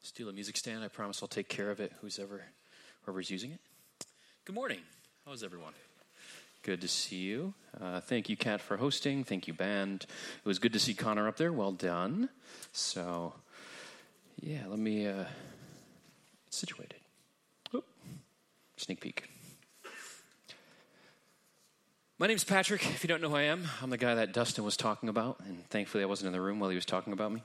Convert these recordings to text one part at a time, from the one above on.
Steal a music stand. I promise I'll take care of it. Who's ever, whoever's using it. Good morning. How is everyone? Good to see you. Uh, thank you, Kat, for hosting. Thank you, band. It was good to see Connor up there. Well done. So, yeah, let me uh, situated. Oop. Sneak peek. My name's Patrick. If you don't know who I am, I'm the guy that Dustin was talking about, and thankfully I wasn't in the room while he was talking about me.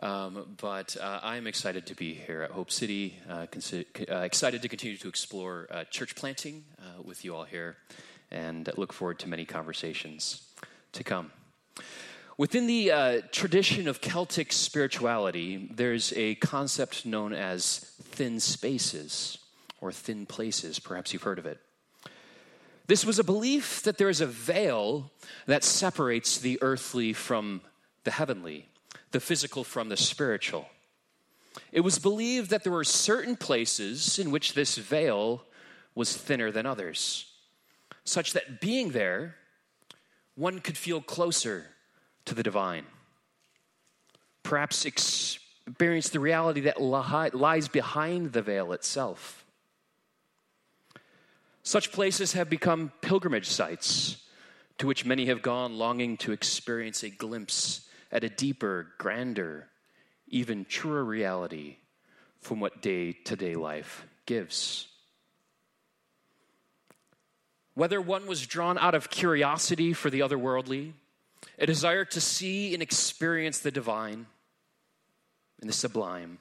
Um, but uh, I'm excited to be here at Hope City, uh, consi- uh, excited to continue to explore uh, church planting uh, with you all here, and look forward to many conversations to come. Within the uh, tradition of Celtic spirituality, there's a concept known as thin spaces or thin places. Perhaps you've heard of it. This was a belief that there is a veil that separates the earthly from the heavenly, the physical from the spiritual. It was believed that there were certain places in which this veil was thinner than others, such that being there, one could feel closer to the divine. Perhaps experience the reality that lies behind the veil itself. Such places have become pilgrimage sites to which many have gone longing to experience a glimpse at a deeper, grander, even truer reality from what day to day life gives. Whether one was drawn out of curiosity for the otherworldly, a desire to see and experience the divine and the sublime,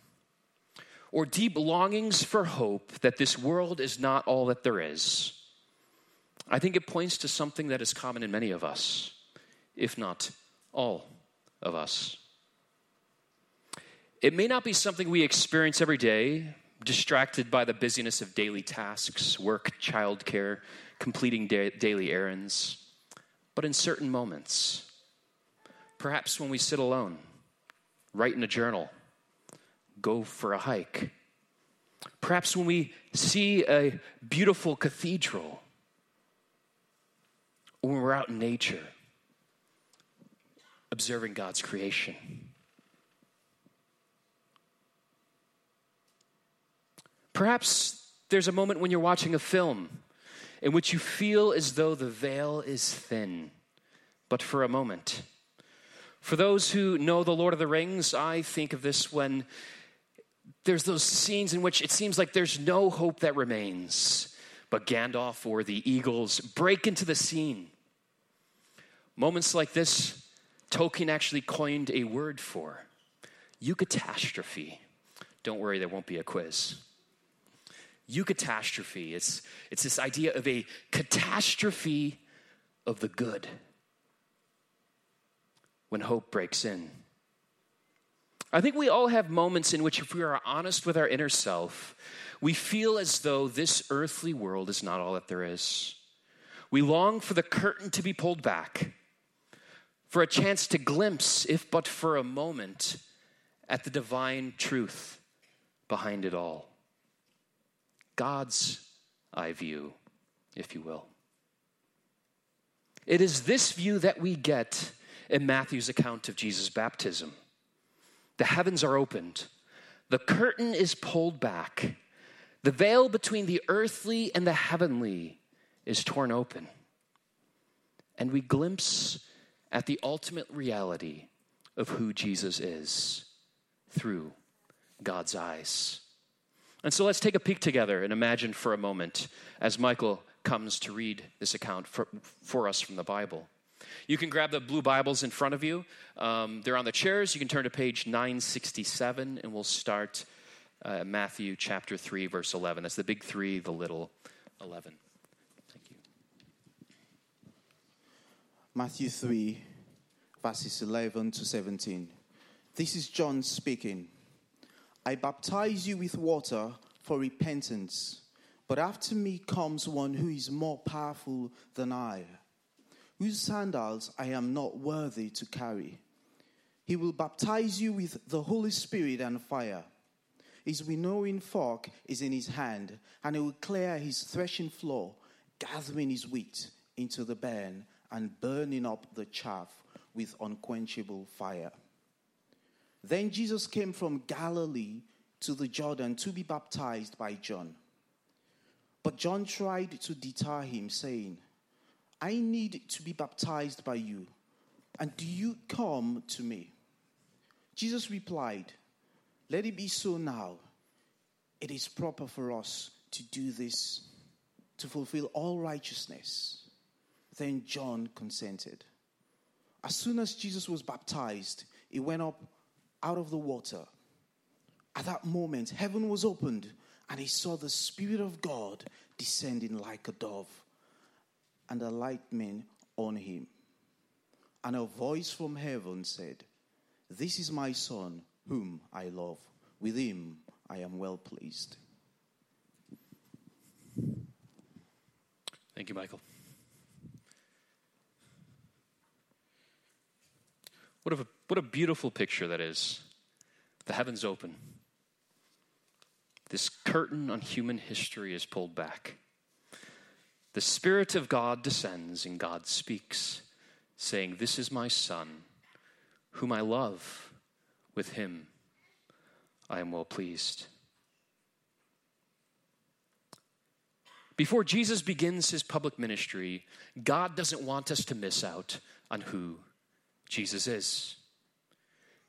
or deep longings for hope that this world is not all that there is, I think it points to something that is common in many of us, if not all of us. It may not be something we experience every day, distracted by the busyness of daily tasks, work, childcare, completing da- daily errands, but in certain moments, perhaps when we sit alone, write in a journal, go for a hike. Perhaps when we see a beautiful cathedral, or when we're out in nature, observing God's creation. Perhaps there's a moment when you're watching a film in which you feel as though the veil is thin, but for a moment. For those who know the Lord of the Rings, I think of this when there's those scenes in which it seems like there's no hope that remains, but Gandalf or the eagles break into the scene. Moments like this, Tolkien actually coined a word for eucatastrophe. Don't worry, there won't be a quiz. Eucatastrophe, it's, it's this idea of a catastrophe of the good when hope breaks in. I think we all have moments in which, if we are honest with our inner self, we feel as though this earthly world is not all that there is. We long for the curtain to be pulled back, for a chance to glimpse, if but for a moment, at the divine truth behind it all. God's eye view, if you will. It is this view that we get in Matthew's account of Jesus' baptism. The heavens are opened, the curtain is pulled back, the veil between the earthly and the heavenly is torn open. And we glimpse at the ultimate reality of who Jesus is through God's eyes. And so let's take a peek together and imagine for a moment as Michael comes to read this account for, for us from the Bible. You can grab the blue Bibles in front of you. Um, they're on the chairs. You can turn to page 967, and we'll start uh, Matthew chapter 3, verse 11. That's the big three, the little 11. Thank you. Matthew 3, verses 11 to 17. This is John speaking. I baptize you with water for repentance, but after me comes one who is more powerful than I whose sandals I am not worthy to carry. He will baptize you with the Holy Spirit and fire. His winnowing fork is in his hand, and he will clear his threshing floor, gathering his wheat into the barn and burning up the chaff with unquenchable fire. Then Jesus came from Galilee to the Jordan to be baptized by John. But John tried to deter him, saying, I need to be baptized by you, and do you come to me? Jesus replied, Let it be so now. It is proper for us to do this to fulfill all righteousness. Then John consented. As soon as Jesus was baptized, he went up out of the water. At that moment, heaven was opened, and he saw the Spirit of God descending like a dove, and a lightning on him. And a voice from heaven said, This is my Son, whom I love. With him I am well pleased. Thank you, Michael. What a, what a beautiful picture that is. The heavens open. This curtain on human history is pulled back. The Spirit of God descends and God speaks, saying, This is my Son, whom I love. With him I am well pleased. Before Jesus begins his public ministry, God doesn't want us to miss out on who Jesus is.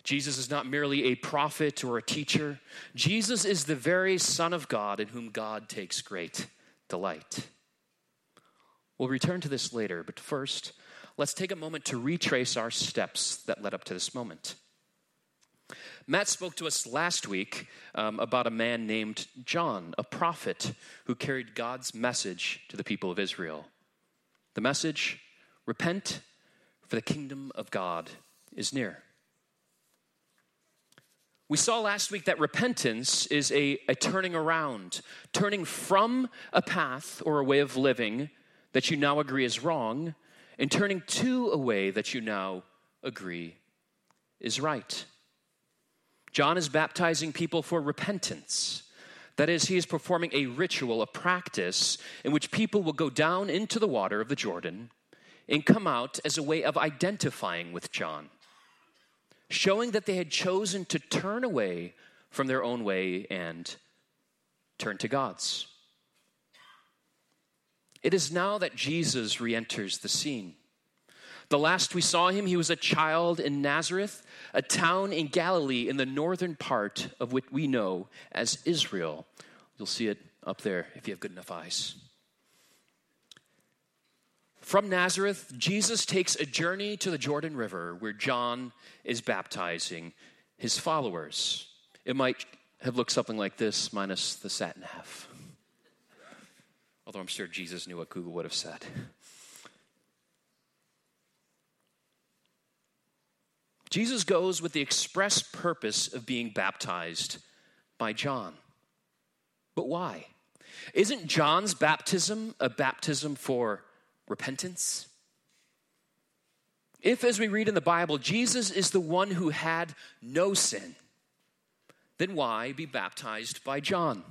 Jesus is not merely a prophet or a teacher. Jesus is the very Son of God in whom God takes great delight. We'll return to this later, but first, let's take a moment to retrace our steps that led up to this moment. Matt spoke to us last week um, about a man named John, a prophet who carried God's message to the people of Israel. The message repent, for the kingdom of God is near. We saw last week that repentance is a, a turning around, turning from a path or a way of living that you now agree is wrong, and turning to a way that you now agree is right. John is baptizing people for repentance. That is, he is performing a ritual, a practice in which people will go down into the water of the Jordan and come out as a way of identifying with John, showing that they had chosen to turn away from their own way and turn to God's. It is now that Jesus re enters the scene. The last we saw him, he was a child in Nazareth, a town in Galilee in the northern part of what we know as Israel. You'll see it up there if you have good enough eyes. From Nazareth, Jesus takes a journey to the Jordan River where John is baptizing his followers. It might have looked something like this, minus the sat nav. Although I'm sure Jesus knew what Google would have said. Jesus goes with the express purpose of being baptized by John. But why? Isn't John's baptism a baptism for repentance? If, as we read in the Bible, Jesus is the one who had no sin, then why be baptized by John?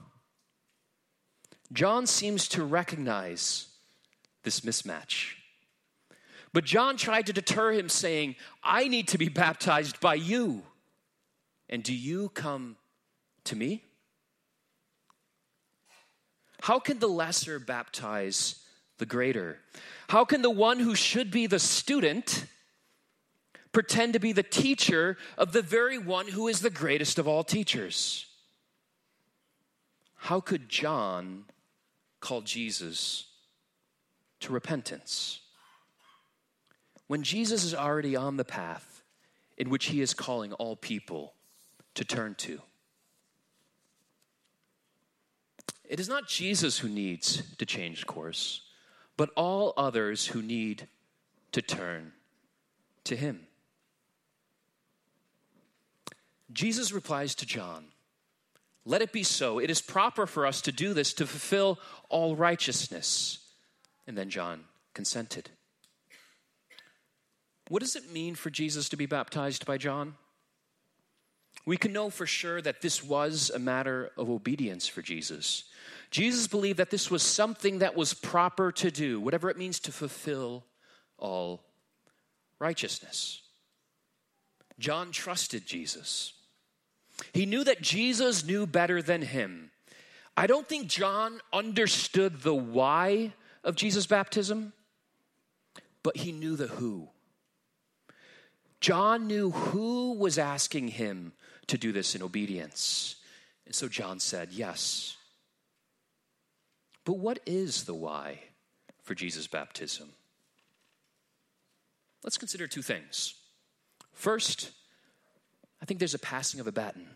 John seems to recognize this mismatch. But John tried to deter him, saying, I need to be baptized by you. And do you come to me? How can the lesser baptize the greater? How can the one who should be the student pretend to be the teacher of the very one who is the greatest of all teachers? How could John call Jesus to repentance? when Jesus is already on the path in which he is calling all people to turn to. It is not Jesus who needs to change course, but all others who need to turn to him. Jesus replies to John, Let it be so. It is proper for us to do this to fulfill all righteousness. And then John consented. What does it mean for Jesus to be baptized by John? We can know for sure that this was a matter of obedience for Jesus. Jesus believed that this was something that was proper to do, whatever it means to fulfill all righteousness. John trusted Jesus. He knew that Jesus knew better than him. I don't think John understood the why of Jesus' baptism, but he knew the who. John knew who was asking him to do this in obedience. And so John said, Yes. But what is the why for Jesus' baptism? Let's consider two things. First, I think there's a passing of a baton.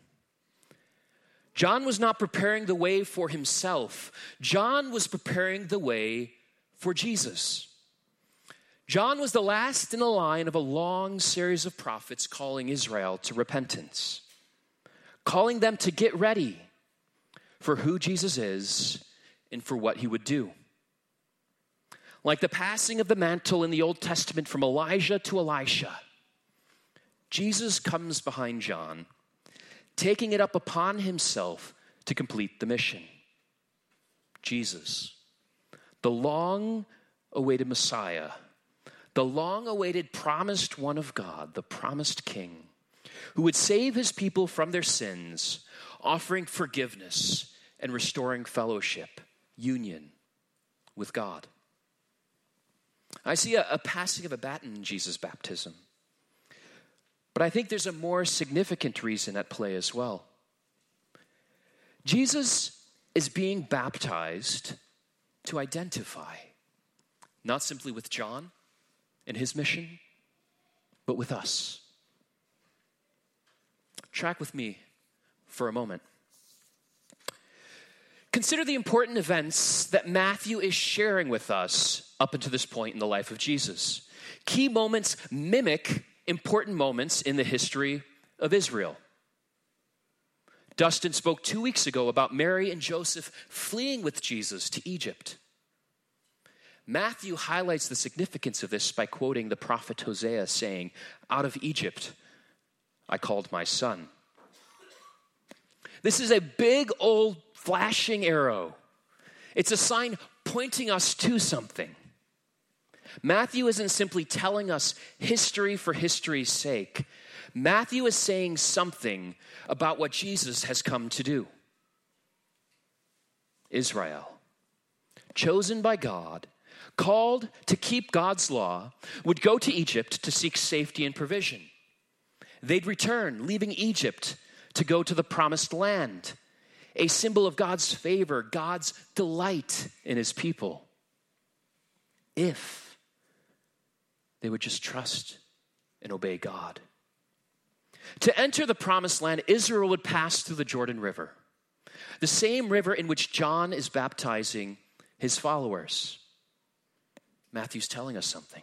John was not preparing the way for himself, John was preparing the way for Jesus. John was the last in a line of a long series of prophets calling Israel to repentance, calling them to get ready for who Jesus is and for what he would do. Like the passing of the mantle in the Old Testament from Elijah to Elisha, Jesus comes behind John, taking it up upon himself to complete the mission. Jesus, the long awaited Messiah, the long awaited promised one of God, the promised King, who would save his people from their sins, offering forgiveness and restoring fellowship, union with God. I see a, a passing of a baton in Jesus' baptism. But I think there's a more significant reason at play as well. Jesus is being baptized to identify, not simply with John and his mission, but with us. Track with me for a moment. Consider the important events that Matthew is sharing with us up until this point in the life of Jesus. Key moments mimic important moments in the history of Israel. Dustin spoke two weeks ago about Mary and Joseph fleeing with Jesus to Egypt. Matthew highlights the significance of this by quoting the prophet Hosea saying, Out of Egypt I called my son. This is a big old flashing arrow. It's a sign pointing us to something. Matthew isn't simply telling us history for history's sake. Matthew is saying something about what Jesus has come to do. Israel, chosen by God, called to keep God's law, would go to Egypt to seek safety and provision. They'd return, leaving Egypt to go to the promised land, a symbol of God's favor, God's delight in his people. If they would just trust and obey God. To enter the promised land, Israel would pass through the Jordan River, the same river in which John is baptizing his followers. Matthew's telling us something.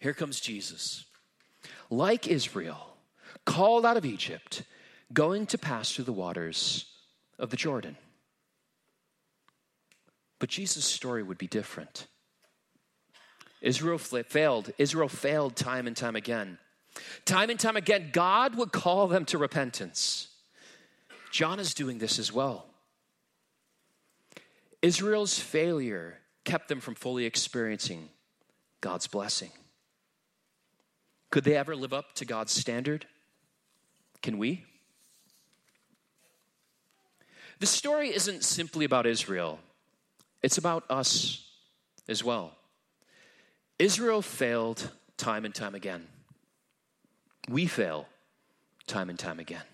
Here comes Jesus, like Israel, called out of Egypt, going to pass through the waters of the Jordan. But Jesus' story would be different. Israel failed. Israel failed time and time again. Time and time again, God would call them to repentance. John is doing this as well. Israel's failure kept them from fully experiencing God's blessing. Could they ever live up to God's standard? Can we? The story isn't simply about Israel, it's about us as well. Israel failed time and time again. We fail time and time again.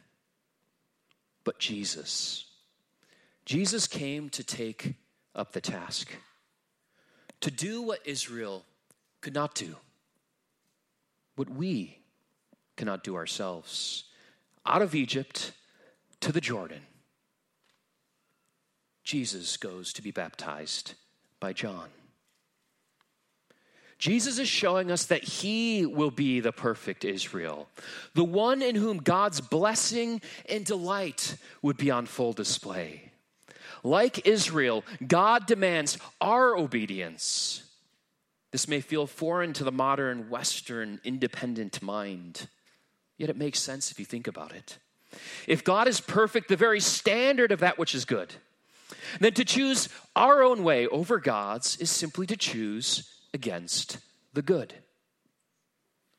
But Jesus, Jesus came to take up the task, to do what Israel could not do, what we cannot do ourselves. Out of Egypt to the Jordan, Jesus goes to be baptized by John. Jesus is showing us that he will be the perfect Israel, the one in whom God's blessing and delight would be on full display. Like Israel, God demands our obedience. This may feel foreign to the modern Western independent mind, yet it makes sense if you think about it. If God is perfect, the very standard of that which is good, then to choose our own way over God's is simply to choose against the good.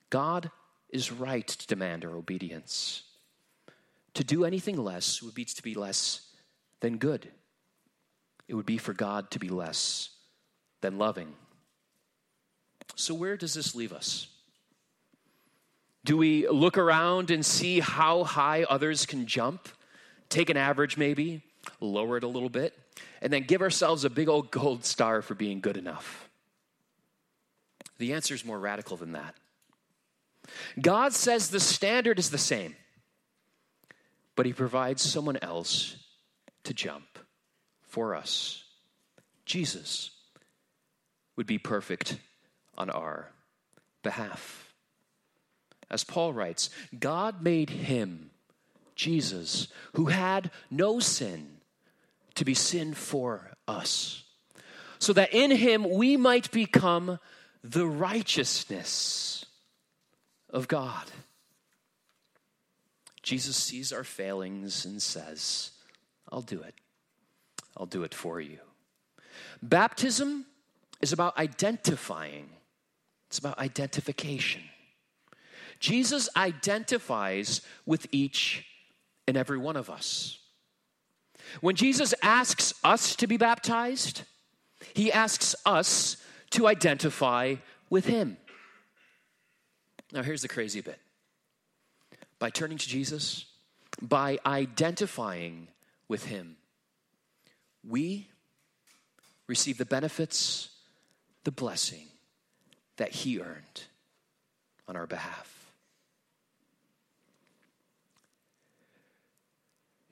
God is right to demand our obedience. To do anything less would be to be less than good. It would be for God to be less than loving. So, where does this leave us? Do we look around and see how high others can jump? Take an average, maybe, lower it a little bit, and then give ourselves a big old gold star for being good enough? The answer is more radical than that. God says the standard is the same, but He provides someone else to jump for us. Jesus would be perfect on our behalf. As Paul writes, God made him, Jesus, who had no sin, to be sin for us, so that in him we might become the righteousness of God. Jesus sees our failings and says, I'll do it. I'll do it for you. Baptism is about identifying, it's about identification. Jesus identifies with each and every one of us. When Jesus asks us to be baptized, he asks us to identify with him. Now, here's the crazy bit by turning to Jesus, by identifying with him, we receive the benefits, the blessing that he earned on our behalf.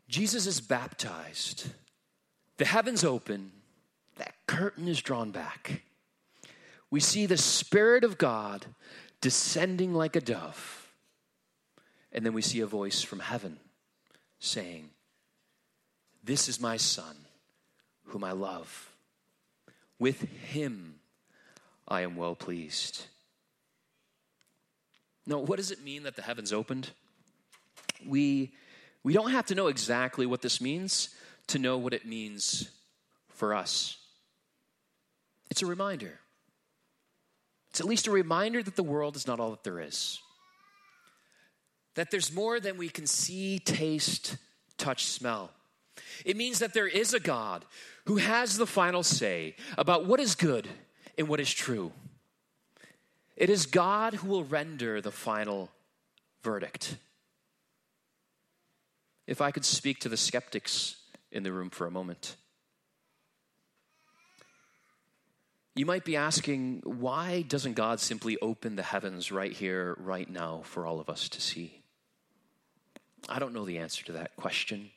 Jesus is baptized. The heavens open, that curtain is drawn back. We see the Spirit of God descending like a dove. And then we see a voice from heaven saying, This is my Son, whom I love. With him I am well pleased. Now, what does it mean that the heavens opened? We, we don't have to know exactly what this means to know what it means for us. It's a reminder. It's at least a reminder that the world is not all that there is. That there's more than we can see, taste, touch, smell. It means that there is a God who has the final say about what is good and what is true. It is God who will render the final verdict. If I could speak to the skeptics in the room for a moment. You might be asking, why doesn't God simply open the heavens right here, right now, for all of us to see? I don't know the answer to that question.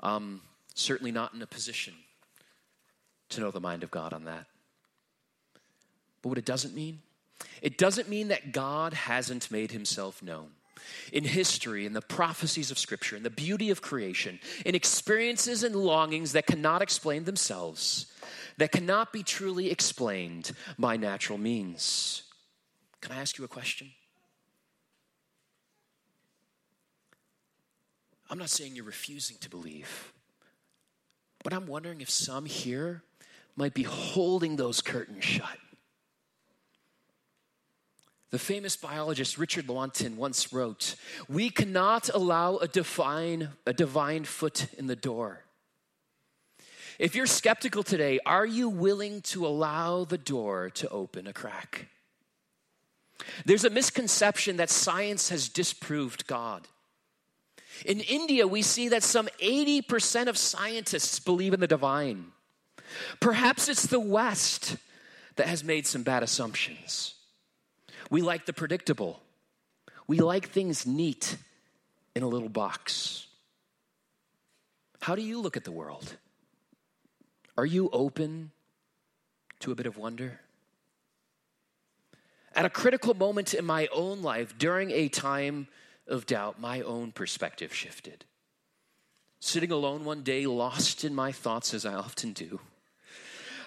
Um, certainly not in a position to know the mind of God on that. But what it doesn't mean, it doesn't mean that God hasn't made himself known. In history, in the prophecies of Scripture, in the beauty of creation, in experiences and longings that cannot explain themselves, that cannot be truly explained by natural means. Can I ask you a question? I'm not saying you're refusing to believe, but I'm wondering if some here might be holding those curtains shut. The famous biologist Richard Lewontin once wrote, We cannot allow a divine, a divine foot in the door. If you're skeptical today, are you willing to allow the door to open a crack? There's a misconception that science has disproved God. In India, we see that some 80% of scientists believe in the divine. Perhaps it's the West that has made some bad assumptions. We like the predictable, we like things neat in a little box. How do you look at the world? Are you open to a bit of wonder? At a critical moment in my own life, during a time of doubt, my own perspective shifted. Sitting alone one day, lost in my thoughts as I often do,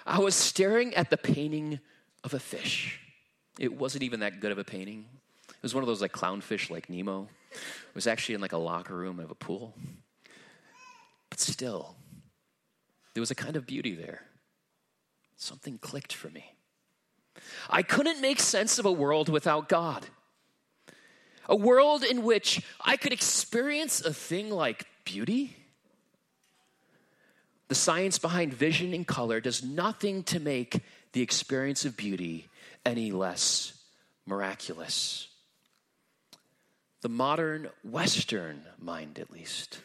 I was staring at the painting of a fish. It wasn't even that good of a painting. It was one of those like clownfish like Nemo. It was actually in like a locker room of a pool. But still, there was a kind of beauty there. Something clicked for me. I couldn't make sense of a world without God. A world in which I could experience a thing like beauty. The science behind vision and color does nothing to make the experience of beauty any less miraculous. The modern Western mind, at least,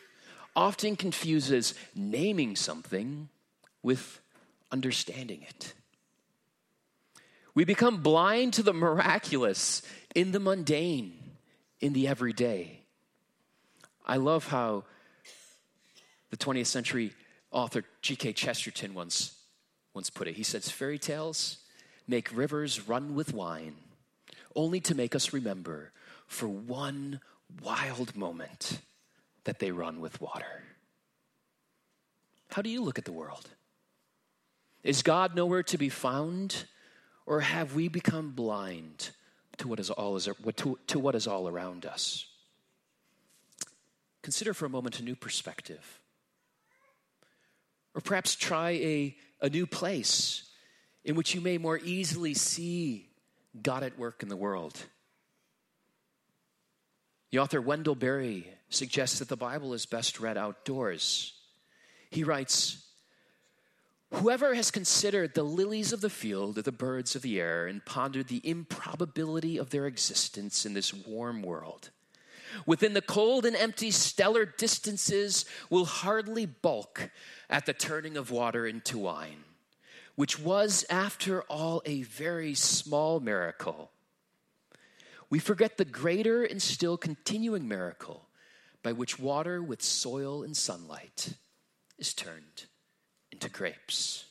often confuses naming something with understanding it. We become blind to the miraculous in the mundane, in the everyday. I love how the 20th century author G.K. Chesterton once, once put it. He says, Fairy tales make rivers run with wine, only to make us remember for one wild moment that they run with water. How do you look at the world? Is God nowhere to be found? Or have we become blind to what is all, is, to, to what is all around us? Consider for a moment a new perspective. Or perhaps try a, a new place in which you may more easily see God at work in the world. The author Wendell Berry suggests that the Bible is best read outdoors. He writes, Whoever has considered the lilies of the field or the birds of the air and pondered the improbability of their existence in this warm world, within the cold and empty stellar distances will hardly balk at the turning of water into wine, which was, after all, a very small miracle we forget the greater and still continuing miracle by which water with soil and sunlight is turned into grapes.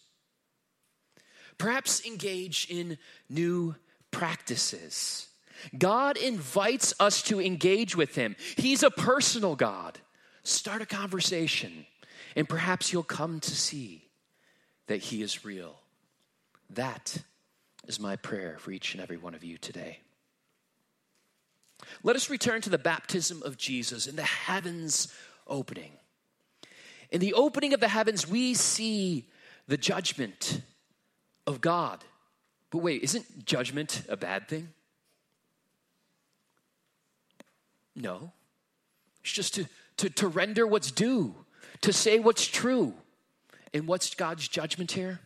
Perhaps engage in new practices. God invites us to engage with Him. He's a personal God. Start a conversation, and perhaps you'll come to see that He is real. That is my prayer for each and every one of you today. Let us return to the baptism of Jesus and the heavens opening. In the opening of the heavens, we see the judgment of God. But wait, isn't judgment a bad thing? No. It's just to, to, to render what's due, to say what's true. And what's God's judgment here?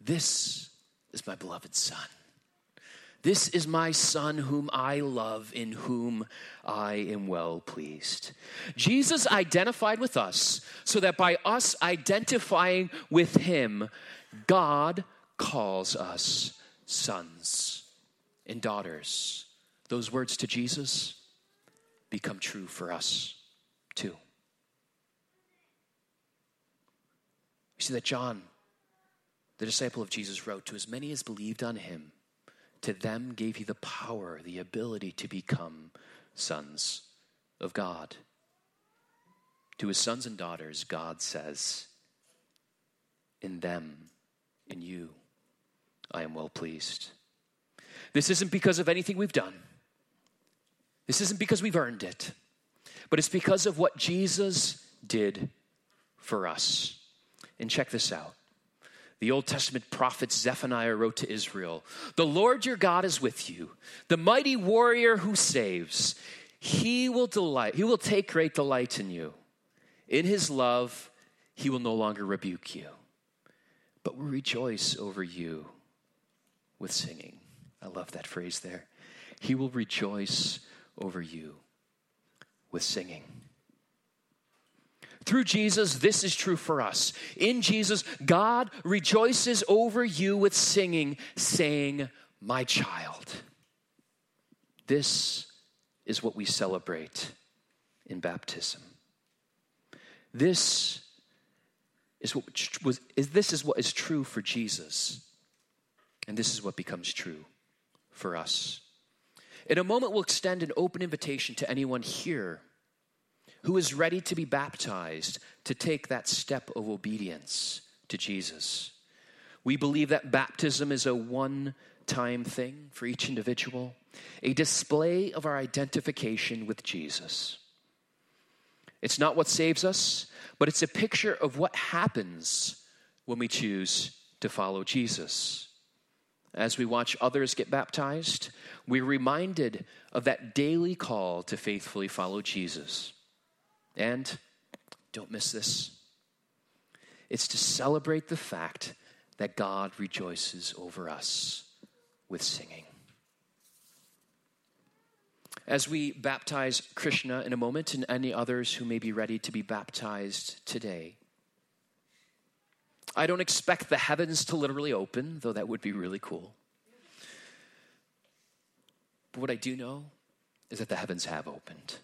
This is my beloved Son. This is my son whom I love, in whom I am well pleased. Jesus identified with us so that by us identifying with him, God calls us sons and daughters. Those words to Jesus become true for us too. You see that John, the disciple of Jesus, wrote to as many as believed on him to them gave he the power, the ability to become sons of God. To his sons and daughters, God says, In them, in you, I am well pleased. This isn't because of anything we've done. This isn't because we've earned it, but it's because of what Jesus did for us. And check this out the Old Testament prophet Zephaniah wrote to Israel The Lord your God is with you, the mighty warrior who saves. He will delight, he will take great delight in you. In his love, he will no longer rebuke you, but will rejoice over you with singing. I love that phrase there. He will rejoice over you with singing. Through Jesus, this is true for us. In Jesus, God rejoices over you with singing, saying, My child. This is what we celebrate in baptism. This is what was is this is what is true for Jesus. And this is what becomes true for us. In a moment, we'll extend an open invitation to anyone here who is ready to be baptized to take that step of obedience to Jesus. We believe that baptism is a one time thing for each individual, a display of our identification with Jesus. It's not what saves us, but it's a picture of what happens when we choose to follow Jesus. As we watch others get baptized, we're reminded of that daily call to faithfully follow Jesus. And don't miss this it's to celebrate the fact that God rejoices over us with singing. As we baptize Krishna in a moment and any others who may be ready to be baptized today, I don't expect the heavens to literally open, though that would be really cool. But what I do know is that the heavens have opened.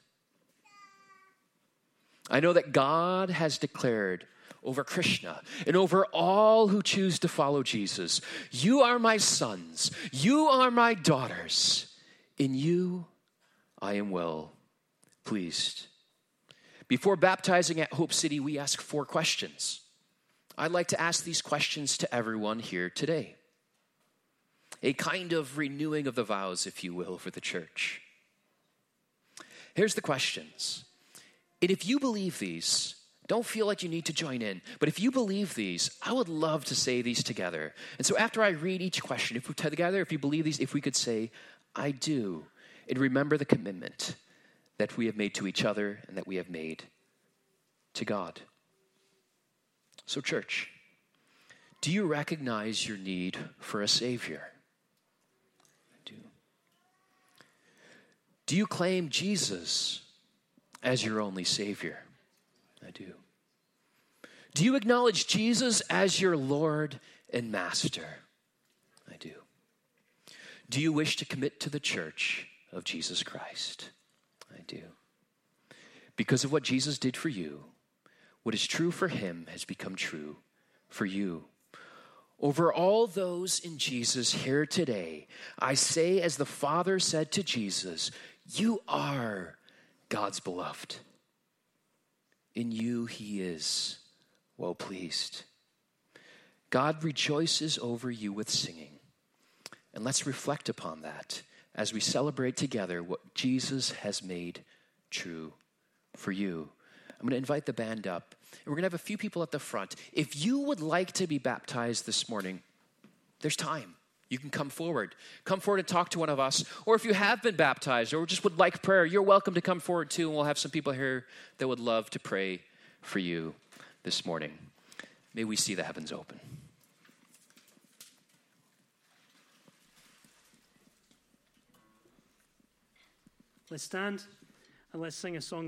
I know that God has declared over Krishna and over all who choose to follow Jesus You are my sons, you are my daughters. In you I am well pleased. Before baptizing at Hope City, we ask four questions. I'd like to ask these questions to everyone here today. A kind of renewing of the vows, if you will, for the church. Here's the questions. And if you believe these, don't feel like you need to join in. But if you believe these, I would love to say these together. And so after I read each question, if we together, if you believe these, if we could say, I do, and remember the commitment that we have made to each other and that we have made to God. So, church, do you recognize your need for a Savior? I do. Do you claim Jesus as your only Savior? I do. Do you acknowledge Jesus as your Lord and Master? I do. Do you wish to commit to the church of Jesus Christ? I do. Because of what Jesus did for you, what is true for him has become true for you. Over all those in Jesus here today, I say, as the Father said to Jesus, You are God's beloved. In you, he is well pleased. God rejoices over you with singing. And let's reflect upon that as we celebrate together what Jesus has made true for you. I'm going to invite the band up, and we're going to have a few people at the front. If you would like to be baptized this morning, there's time. You can come forward. Come forward and talk to one of us. Or if you have been baptized or just would like prayer, you're welcome to come forward too, and we'll have some people here that would love to pray for you this morning. May we see the heavens open. Let's stand and let's sing a song.